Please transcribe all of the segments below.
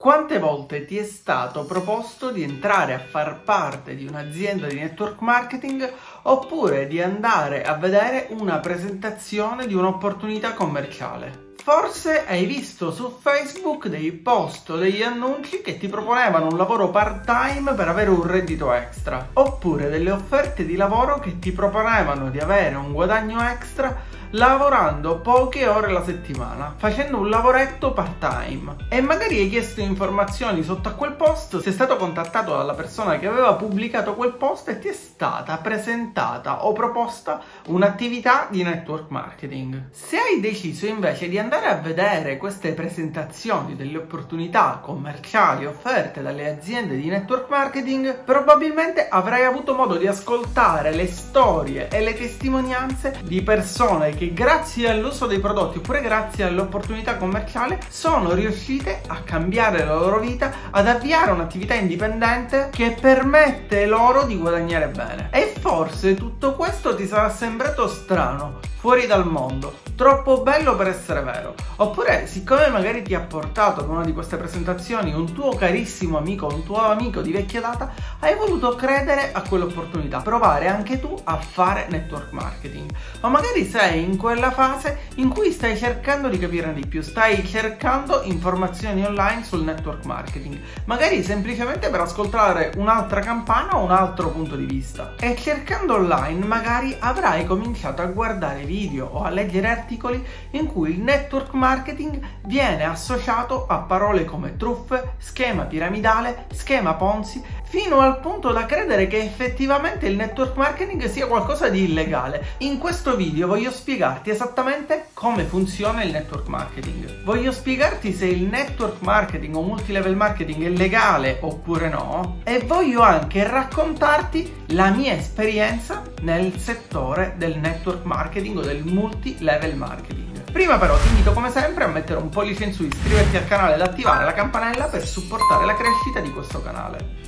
Quante volte ti è stato proposto di entrare a far parte di un'azienda di network marketing oppure di andare a vedere una presentazione di un'opportunità commerciale? Forse hai visto su Facebook dei post o degli annunci che ti proponevano un lavoro part-time per avere un reddito extra, oppure delle offerte di lavoro che ti proponevano di avere un guadagno extra lavorando poche ore alla settimana, facendo un lavoretto part-time. E magari hai chiesto informazioni sotto a quel post, sei stato contattato dalla persona che aveva pubblicato quel post e ti è stata presentata o proposta un'attività di network marketing. Se hai deciso invece di andare a vedere queste presentazioni delle opportunità commerciali offerte dalle aziende di network marketing, probabilmente avrai avuto modo di ascoltare le storie e le testimonianze di persone che grazie all'uso dei prodotti oppure grazie all'opportunità commerciale sono riuscite a cambiare la loro vita, ad avviare un'attività indipendente che permette loro di guadagnare bene. E forse tutto questo ti sarà sembrato strano, fuori dal mondo, troppo bello per essere vero. Oppure, siccome magari ti ha portato ad una di queste presentazioni un tuo carissimo amico, un tuo amico di vecchia data, hai voluto credere a quell'opportunità, provare anche tu a fare network marketing. O magari sei in quella fase in cui stai cercando di capire di più, stai cercando informazioni online sul network marketing, magari semplicemente per ascoltare un'altra campana o un altro punto di vista. E cercando online magari avrai cominciato a guardare video o a leggere articoli in cui il network marketing viene associato a parole come truffe, schema piramidale, schema Ponzi, fino al punto da credere che effettivamente il network marketing sia qualcosa di illegale. In questo video voglio spiegarti esattamente come funziona il network marketing. Voglio spiegarti se il network marketing o multilevel marketing è legale oppure no e voglio anche raccontarti la mia esperienza nel settore del network marketing o del multilevel marketing. Prima però ti invito come sempre a mettere un pollice in su, iscriverti al canale ed attivare la campanella per supportare la crescita di questo canale.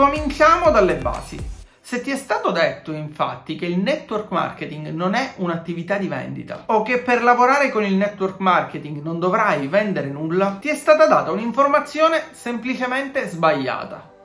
Cominciamo dalle basi. Se ti è stato detto infatti che il network marketing non è un'attività di vendita o che per lavorare con il network marketing non dovrai vendere nulla, ti è stata data un'informazione semplicemente sbagliata.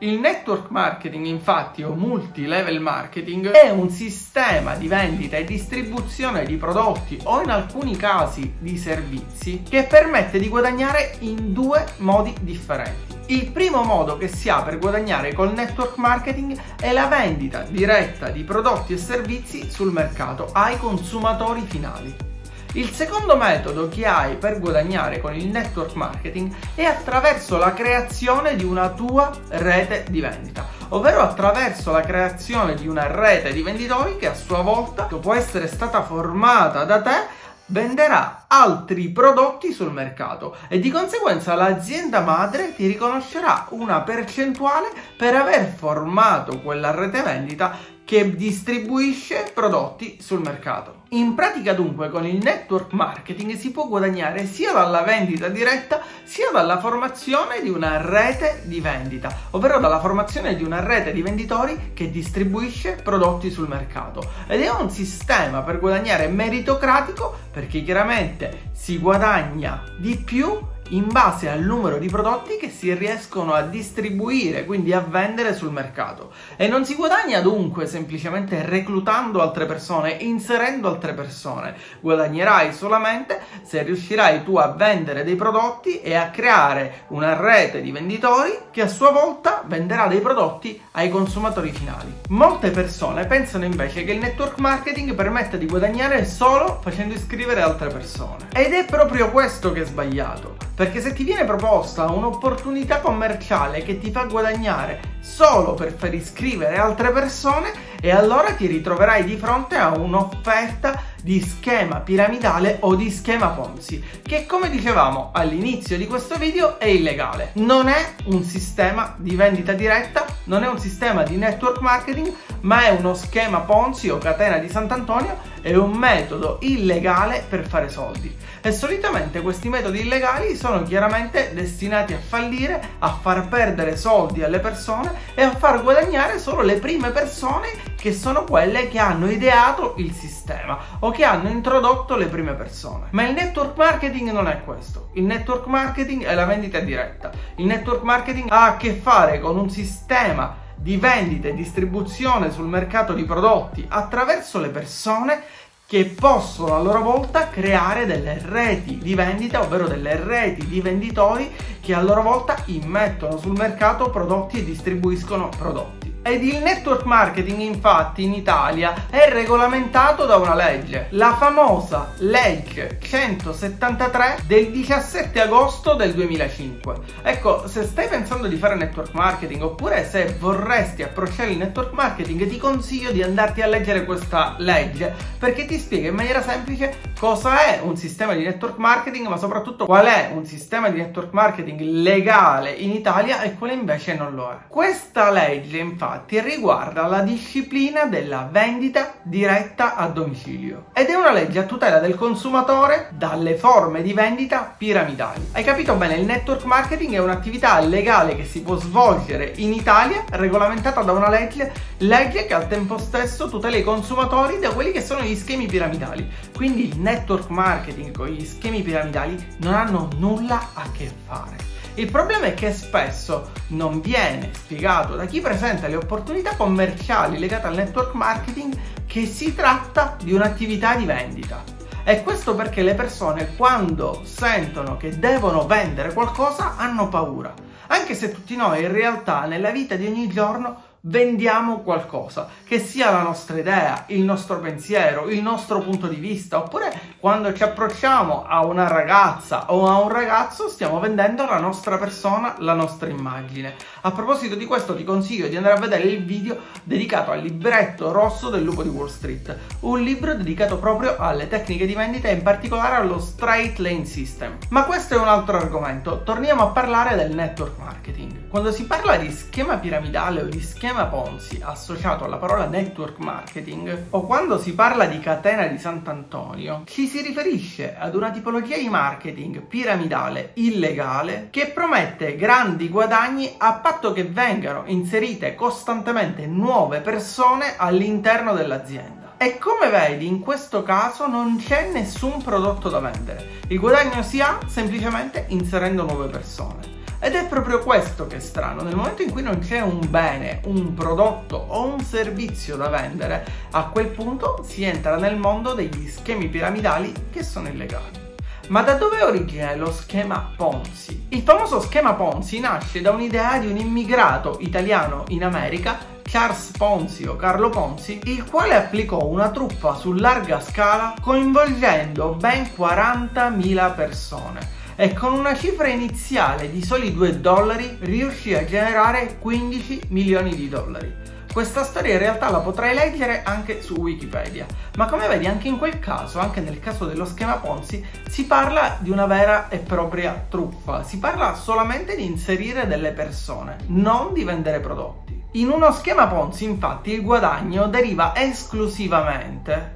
Il network marketing, infatti, o multi-level marketing, è un sistema di vendita e distribuzione di prodotti o in alcuni casi di servizi che permette di guadagnare in due modi differenti. Il primo modo che si ha per guadagnare col network marketing è la vendita diretta di prodotti e servizi sul mercato ai consumatori finali. Il secondo metodo che hai per guadagnare con il network marketing è attraverso la creazione di una tua rete di vendita, ovvero attraverso la creazione di una rete di venditori che a sua volta, dopo essere stata formata da te, venderà altri prodotti sul mercato e di conseguenza l'azienda madre ti riconoscerà una percentuale per aver formato quella rete vendita che distribuisce prodotti sul mercato. In pratica dunque con il network marketing si può guadagnare sia dalla vendita diretta sia dalla formazione di una rete di vendita, ovvero dalla formazione di una rete di venditori che distribuisce prodotti sul mercato. Ed è un sistema per guadagnare meritocratico perché chiaramente si guadagna di più in base al numero di prodotti che si riescono a distribuire, quindi a vendere sul mercato. E non si guadagna dunque semplicemente reclutando altre persone, inserendo altre persone. Guadagnerai solamente se riuscirai tu a vendere dei prodotti e a creare una rete di venditori che a sua volta venderà dei prodotti ai consumatori finali. Molte persone pensano invece che il network marketing permetta di guadagnare solo facendo iscrivere altre persone. Ed è proprio questo che è sbagliato. Perché se ti viene proposta un'opportunità commerciale che ti fa guadagnare solo per far iscrivere altre persone, e allora ti ritroverai di fronte a un'offerta di schema piramidale o di schema Ponzi, che come dicevamo all'inizio di questo video è illegale. Non è un sistema di vendita diretta, non è un sistema di network marketing, ma è uno schema Ponzi o catena di Sant'Antonio, è un metodo illegale per fare soldi. E solitamente questi metodi illegali sono chiaramente destinati a fallire, a far perdere soldi alle persone e a far guadagnare solo le prime persone che sono quelle che hanno ideato il sistema o che hanno introdotto le prime persone. Ma il network marketing non è questo. Il network marketing è la vendita diretta. Il network marketing ha a che fare con un sistema di vendita e distribuzione sul mercato di prodotti attraverso le persone che possono a loro volta creare delle reti di vendita, ovvero delle reti di venditori che a loro volta immettono sul mercato prodotti e distribuiscono prodotti. Ed il network marketing infatti in Italia è regolamentato da una legge, la famosa legge 173 del 17 agosto del 2005. Ecco, se stai pensando di fare network marketing oppure se vorresti approcciare il network marketing, ti consiglio di andarti a leggere questa legge perché ti spiega in maniera semplice cosa è un sistema di network marketing, ma soprattutto qual è un sistema di network marketing legale in Italia e quale invece non lo è. Questa legge infatti infatti riguarda la disciplina della vendita diretta a domicilio ed è una legge a tutela del consumatore dalle forme di vendita piramidali. Hai capito bene? Il network marketing è un'attività legale che si può svolgere in Italia, regolamentata da una legge, legge che al tempo stesso tutela i consumatori da quelli che sono gli schemi piramidali. Quindi il network marketing con gli schemi piramidali non hanno nulla a che fare. Il problema è che spesso non viene spiegato da chi presenta le opportunità commerciali legate al network marketing che si tratta di un'attività di vendita. E questo perché le persone quando sentono che devono vendere qualcosa hanno paura. Anche se tutti noi in realtà nella vita di ogni giorno vendiamo qualcosa, che sia la nostra idea, il nostro pensiero, il nostro punto di vista, oppure quando ci approcciamo a una ragazza o a un ragazzo stiamo vendendo la nostra persona, la nostra immagine. A proposito di questo ti consiglio di andare a vedere il video dedicato al libretto rosso del lupo di Wall Street, un libro dedicato proprio alle tecniche di vendita e in particolare allo straight lane system. Ma questo è un altro argomento, torniamo a parlare del network marketing. Quando si parla di schema piramidale o di schema Ponzi associato alla parola network marketing o quando si parla di catena di Sant'Antonio, ci si riferisce ad una tipologia di marketing piramidale illegale che promette grandi guadagni a patto che vengano inserite costantemente nuove persone all'interno dell'azienda. E come vedi, in questo caso non c'è nessun prodotto da vendere. Il guadagno si ha semplicemente inserendo nuove persone. Ed è proprio questo che è strano, nel momento in cui non c'è un bene, un prodotto o un servizio da vendere, a quel punto si entra nel mondo degli schemi piramidali che sono illegali. Ma da dove origina lo schema Ponzi? Il famoso schema Ponzi nasce da un'idea di un immigrato italiano in America Charles Ponzi o Carlo Ponzi, il quale applicò una truffa su larga scala coinvolgendo ben 40.000 persone e con una cifra iniziale di soli 2 dollari riuscì a generare 15 milioni di dollari. Questa storia in realtà la potrai leggere anche su Wikipedia, ma come vedi anche in quel caso, anche nel caso dello schema Ponzi, si parla di una vera e propria truffa, si parla solamente di inserire delle persone, non di vendere prodotti. In uno schema Ponzi infatti il guadagno deriva esclusivamente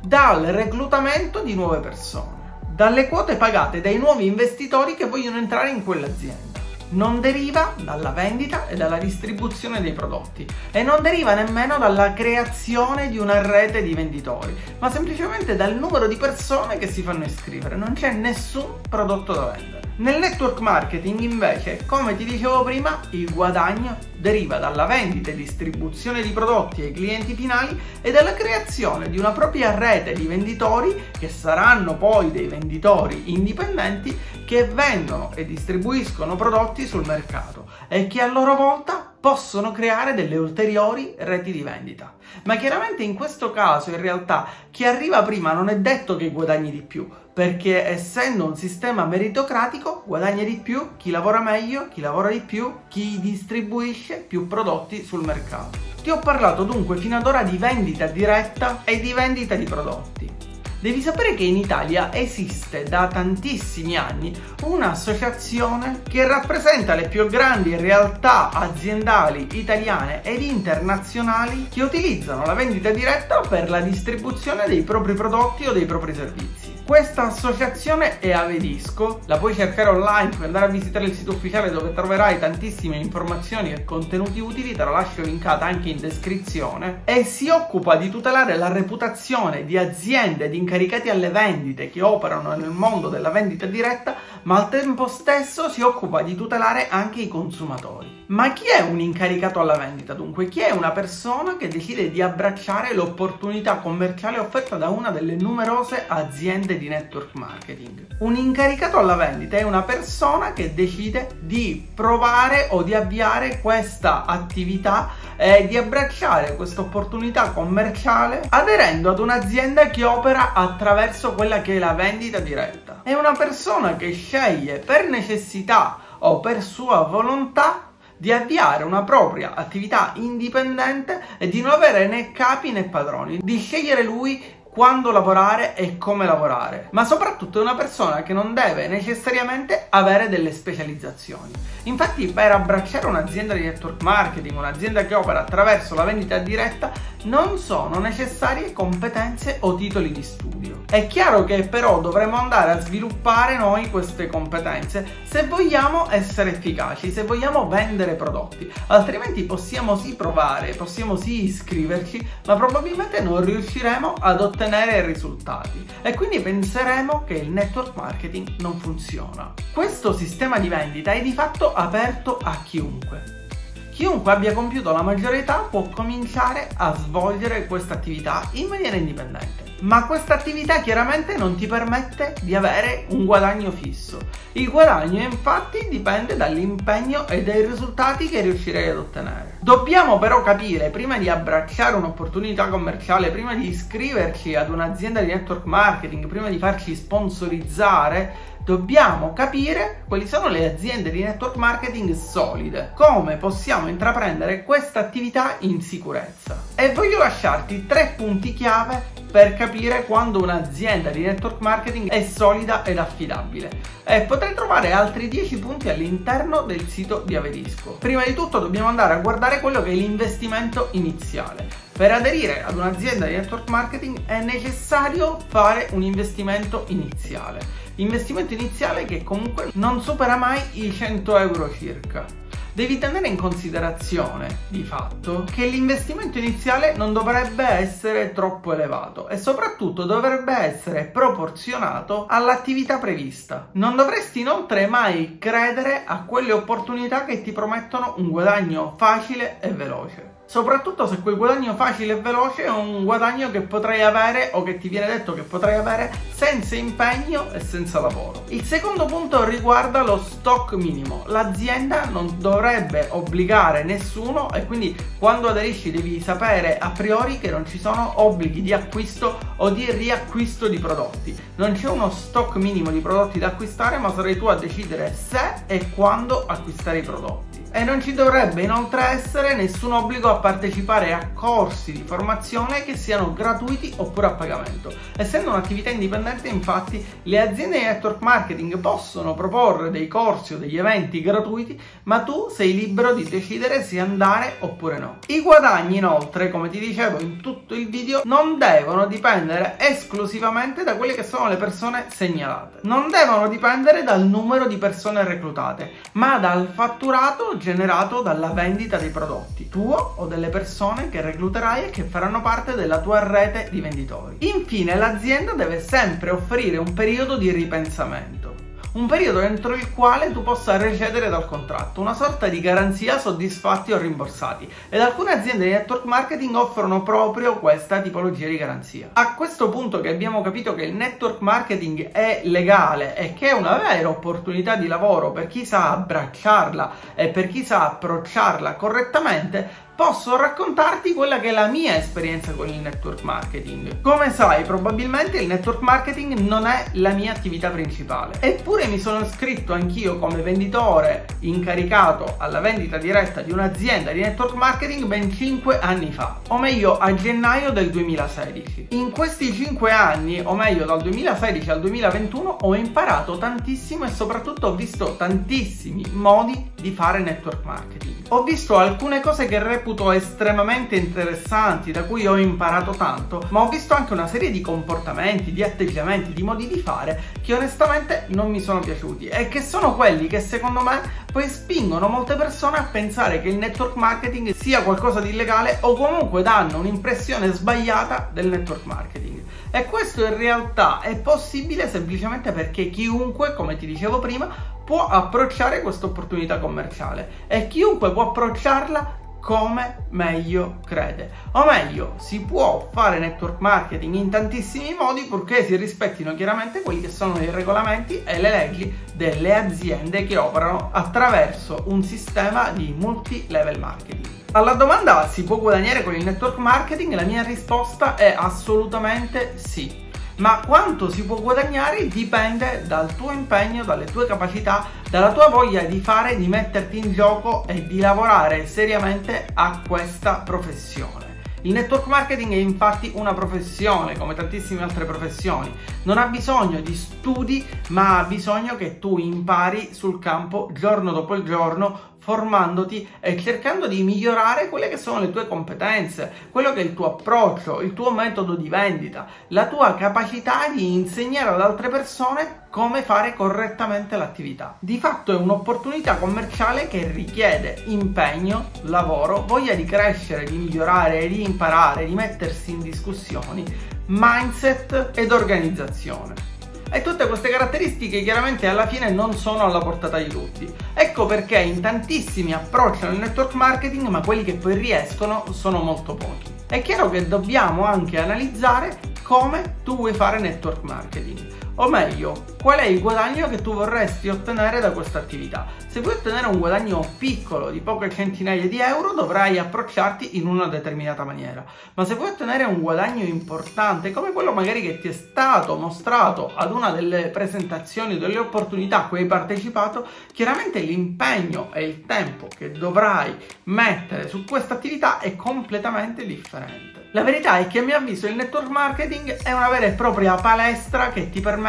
dal reclutamento di nuove persone dalle quote pagate dai nuovi investitori che vogliono entrare in quell'azienda. Non deriva dalla vendita e dalla distribuzione dei prodotti e non deriva nemmeno dalla creazione di una rete di venditori, ma semplicemente dal numero di persone che si fanno iscrivere. Non c'è nessun prodotto da vendere. Nel network marketing invece, come ti dicevo prima, il guadagno deriva dalla vendita e distribuzione di prodotti ai clienti finali e dalla creazione di una propria rete di venditori che saranno poi dei venditori indipendenti che vendono e distribuiscono prodotti sul mercato e che a loro volta possono creare delle ulteriori reti di vendita. Ma chiaramente in questo caso in realtà chi arriva prima non è detto che guadagni di più, perché essendo un sistema meritocratico guadagna di più chi lavora meglio, chi lavora di più, chi distribuisce più prodotti sul mercato. Ti ho parlato dunque fino ad ora di vendita diretta e di vendita di prodotti. Devi sapere che in Italia esiste da tantissimi anni un'associazione che rappresenta le più grandi realtà aziendali italiane ed internazionali che utilizzano la vendita diretta per la distribuzione dei propri prodotti o dei propri servizi. Questa associazione è Avedisco, la puoi cercare online, puoi andare a visitare il sito ufficiale dove troverai tantissime informazioni e contenuti utili, te la lascio linkata anche in descrizione, e si occupa di tutelare la reputazione di aziende, di incaricati alle vendite che operano nel mondo della vendita diretta, ma al tempo stesso si occupa di tutelare anche i consumatori. Ma chi è un incaricato alla vendita dunque? Chi è una persona che decide di abbracciare l'opportunità commerciale offerta da una delle numerose aziende di network marketing. Un incaricato alla vendita è una persona che decide di provare o di avviare questa attività e di abbracciare questa opportunità commerciale aderendo ad un'azienda che opera attraverso quella che è la vendita diretta. È una persona che sceglie per necessità o per sua volontà di avviare una propria attività indipendente e di non avere né capi né padroni, di scegliere lui quando lavorare e come lavorare, ma soprattutto è una persona che non deve necessariamente avere delle specializzazioni. Infatti per abbracciare un'azienda di network marketing, un'azienda che opera attraverso la vendita diretta, non sono necessarie competenze o titoli di studio. È chiaro che però dovremo andare a sviluppare noi queste competenze se vogliamo essere efficaci, se vogliamo vendere prodotti, altrimenti possiamo sì provare, possiamo sì iscriverci, ma probabilmente non riusciremo ad ottenere risultati e quindi penseremo che il network marketing non funziona. Questo sistema di vendita è di fatto aperto a chiunque. Chiunque abbia compiuto la maggiore età può cominciare a svolgere questa attività in maniera indipendente. Ma questa attività chiaramente non ti permette di avere un guadagno fisso. Il guadagno infatti dipende dall'impegno e dai risultati che riuscirei ad ottenere. Dobbiamo però capire, prima di abbracciare un'opportunità commerciale, prima di iscriverci ad un'azienda di network marketing, prima di farci sponsorizzare, dobbiamo capire quali sono le aziende di network marketing solide, come possiamo intraprendere questa attività in sicurezza. E voglio lasciarti tre punti chiave per capire quando un'azienda di network marketing è solida ed affidabile. E potrai trovare altri 10 punti all'interno del sito di Averisco. Prima di tutto dobbiamo andare a guardare quello che è l'investimento iniziale. Per aderire ad un'azienda di network marketing è necessario fare un investimento iniziale investimento iniziale che comunque non supera mai i 100 euro circa. Devi tenere in considerazione di fatto che l'investimento iniziale non dovrebbe essere troppo elevato e soprattutto dovrebbe essere proporzionato all'attività prevista. Non dovresti inoltre mai credere a quelle opportunità che ti promettono un guadagno facile e veloce. Soprattutto se quel guadagno facile e veloce è un guadagno che potrai avere o che ti viene detto che potrai avere senza impegno e senza lavoro. Il secondo punto riguarda lo stock minimo. L'azienda non dovrebbe obbligare nessuno e quindi quando aderisci devi sapere a priori che non ci sono obblighi di acquisto o di riacquisto di prodotti. Non c'è uno stock minimo di prodotti da acquistare ma sarai tu a decidere se e quando acquistare i prodotti e non ci dovrebbe inoltre essere nessun obbligo a partecipare a corsi di formazione che siano gratuiti oppure a pagamento. Essendo un'attività indipendente infatti le aziende di network marketing possono proporre dei corsi o degli eventi gratuiti ma tu sei libero di decidere se andare oppure no. I guadagni inoltre come ti dicevo in tutto il video non devono dipendere esclusivamente da quelle che sono le persone segnalate. Non devono dipendere dal numero di persone reclutate ma dal fatturato generato dalla vendita dei prodotti tuo o delle persone che recluterai e che faranno parte della tua rete di venditori. Infine, l'azienda deve sempre offrire un periodo di ripensamento un periodo entro il quale tu possa recedere dal contratto, una sorta di garanzia soddisfatti o rimborsati ed alcune aziende di network marketing offrono proprio questa tipologia di garanzia. A questo punto che abbiamo capito che il network marketing è legale e che è una vera opportunità di lavoro per chi sa abbracciarla e per chi sa approcciarla correttamente, posso raccontarti quella che è la mia esperienza con il network marketing. Come sai, probabilmente il network marketing non è la mia attività principale. Eppure mi sono iscritto anch'io come venditore incaricato alla vendita diretta di un'azienda di network marketing ben 5 anni fa, o meglio a gennaio del 2016. In questi 5 anni, o meglio dal 2016 al 2021, ho imparato tantissimo e soprattutto ho visto tantissimi modi di fare network marketing. Ho visto alcune cose che reputo estremamente interessanti, da cui ho imparato tanto, ma ho visto anche una serie di comportamenti, di atteggiamenti, di modi di fare che onestamente non mi sono piaciuti e che sono quelli che secondo me poi spingono molte persone a pensare che il network marketing sia qualcosa di illegale o comunque danno un'impressione sbagliata del network marketing. E questo in realtà è possibile semplicemente perché chiunque, come ti dicevo prima, può approcciare questa opportunità commerciale. E chiunque può approcciarla come meglio crede. O meglio, si può fare network marketing in tantissimi modi purché si rispettino chiaramente quelli che sono i regolamenti e le leggi delle aziende che operano attraverso un sistema di multi-level marketing. Alla domanda si può guadagnare con il network marketing? La mia risposta è assolutamente sì. Ma quanto si può guadagnare dipende dal tuo impegno, dalle tue capacità, dalla tua voglia di fare, di metterti in gioco e di lavorare seriamente a questa professione. Il network marketing è infatti una professione, come tantissime altre professioni. Non ha bisogno di studi, ma ha bisogno che tu impari sul campo giorno dopo giorno, formandoti e cercando di migliorare quelle che sono le tue competenze, quello che è il tuo approccio, il tuo metodo di vendita, la tua capacità di insegnare ad altre persone come fare correttamente l'attività. Di fatto è un'opportunità commerciale che richiede impegno, lavoro, voglia di crescere, di migliorare, di imparare, di mettersi in discussioni, mindset ed organizzazione. E tutte queste caratteristiche chiaramente alla fine non sono alla portata di tutti. Ecco perché in tantissimi approcciano il network marketing, ma quelli che poi riescono sono molto pochi. È chiaro che dobbiamo anche analizzare come tu vuoi fare network marketing. O meglio, qual è il guadagno che tu vorresti ottenere da questa attività? Se vuoi ottenere un guadagno piccolo di poche centinaia di euro dovrai approcciarti in una determinata maniera, ma se vuoi ottenere un guadagno importante come quello magari che ti è stato mostrato ad una delle presentazioni, delle opportunità a cui hai partecipato, chiaramente l'impegno e il tempo che dovrai mettere su questa attività è completamente differente. La verità è che a mio avviso il network marketing è una vera e propria palestra che ti permette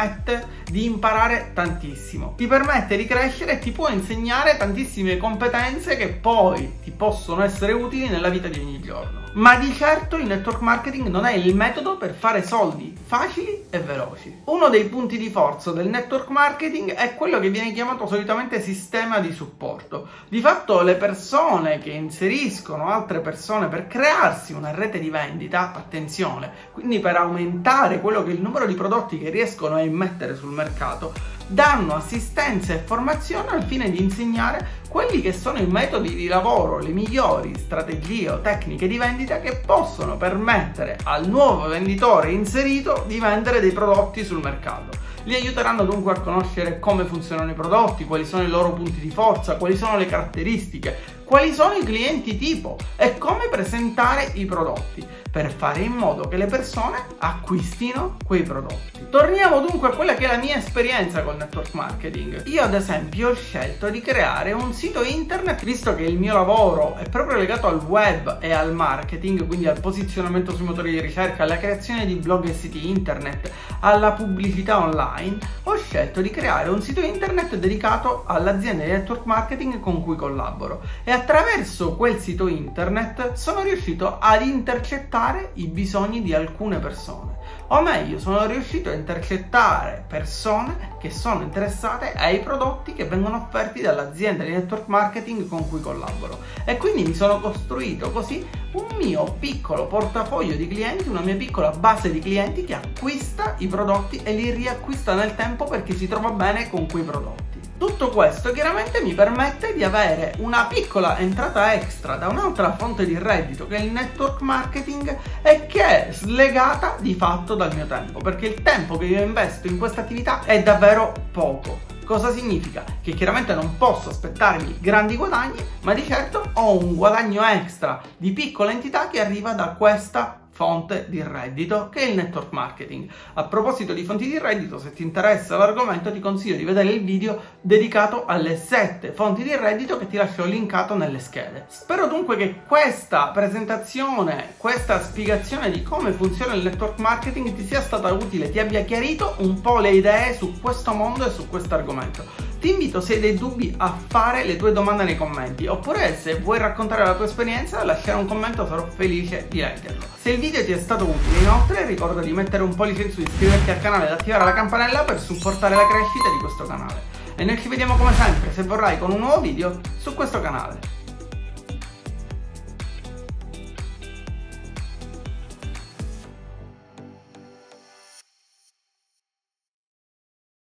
di imparare tantissimo, ti permette di crescere e ti può insegnare tantissime competenze che poi ti possono essere utili nella vita di ogni giorno. Ma di certo il network marketing non è il metodo per fare soldi facili e veloci. Uno dei punti di forza del network marketing è quello che viene chiamato solitamente sistema di supporto. Di fatto le persone che inseriscono altre persone per crearsi una rete di vendita, attenzione, quindi per aumentare quello che è il numero di prodotti che riescono a immettere sul mercato, danno assistenza e formazione al fine di insegnare quelli che sono i metodi di lavoro, le migliori strategie o tecniche di vendita che possono permettere al nuovo venditore inserito di vendere dei prodotti sul mercato. Li aiuteranno dunque a conoscere come funzionano i prodotti, quali sono i loro punti di forza, quali sono le caratteristiche, quali sono i clienti tipo e come presentare i prodotti per fare in modo che le persone acquistino quei prodotti. Torniamo dunque a quella che è la mia esperienza col network marketing. Io ad esempio ho scelto di creare un sito internet visto che il mio lavoro è proprio legato al web e al marketing, quindi al posizionamento sui motori di ricerca, alla creazione di blog e siti internet, alla pubblicità online, ho scelto di creare un sito internet dedicato all'azienda di network marketing con cui collaboro e attraverso quel sito internet sono riuscito ad intercettare i bisogni di alcune persone. O meglio, sono riuscito a intercettare persone che sono interessate ai prodotti che vengono offerti dall'azienda di network marketing con cui collaboro. E quindi mi sono costruito così un mio piccolo portafoglio di clienti, una mia piccola base di clienti che acquista i prodotti e li riacquista nel tempo perché si trova bene con quei prodotti. Tutto questo chiaramente mi permette di avere una piccola entrata extra da un'altra fonte di reddito che è il network marketing e che è slegata di fatto dal mio tempo, perché il tempo che io investo in questa attività è davvero poco. Cosa significa? Che chiaramente non posso aspettarmi grandi guadagni, ma di certo ho un guadagno extra di piccola entità che arriva da questa fonte di reddito che è il network marketing. A proposito di fonti di reddito, se ti interessa l'argomento ti consiglio di vedere il video dedicato alle 7 fonti di reddito che ti lascio linkato nelle schede. Spero dunque che questa presentazione, questa spiegazione di come funziona il network marketing ti sia stata utile, ti abbia chiarito un po' le idee su questo mondo e su questo argomento. Ti invito se hai dei dubbi a fare le tue domande nei commenti oppure se vuoi raccontare la tua esperienza lasciare un commento sarò felice di leggerlo. Se il video ti è stato utile inoltre ricorda di mettere un pollice in su, iscriverti al canale ed attivare la campanella per supportare la crescita di questo canale. E noi ci vediamo come sempre se vorrai con un nuovo video su questo canale.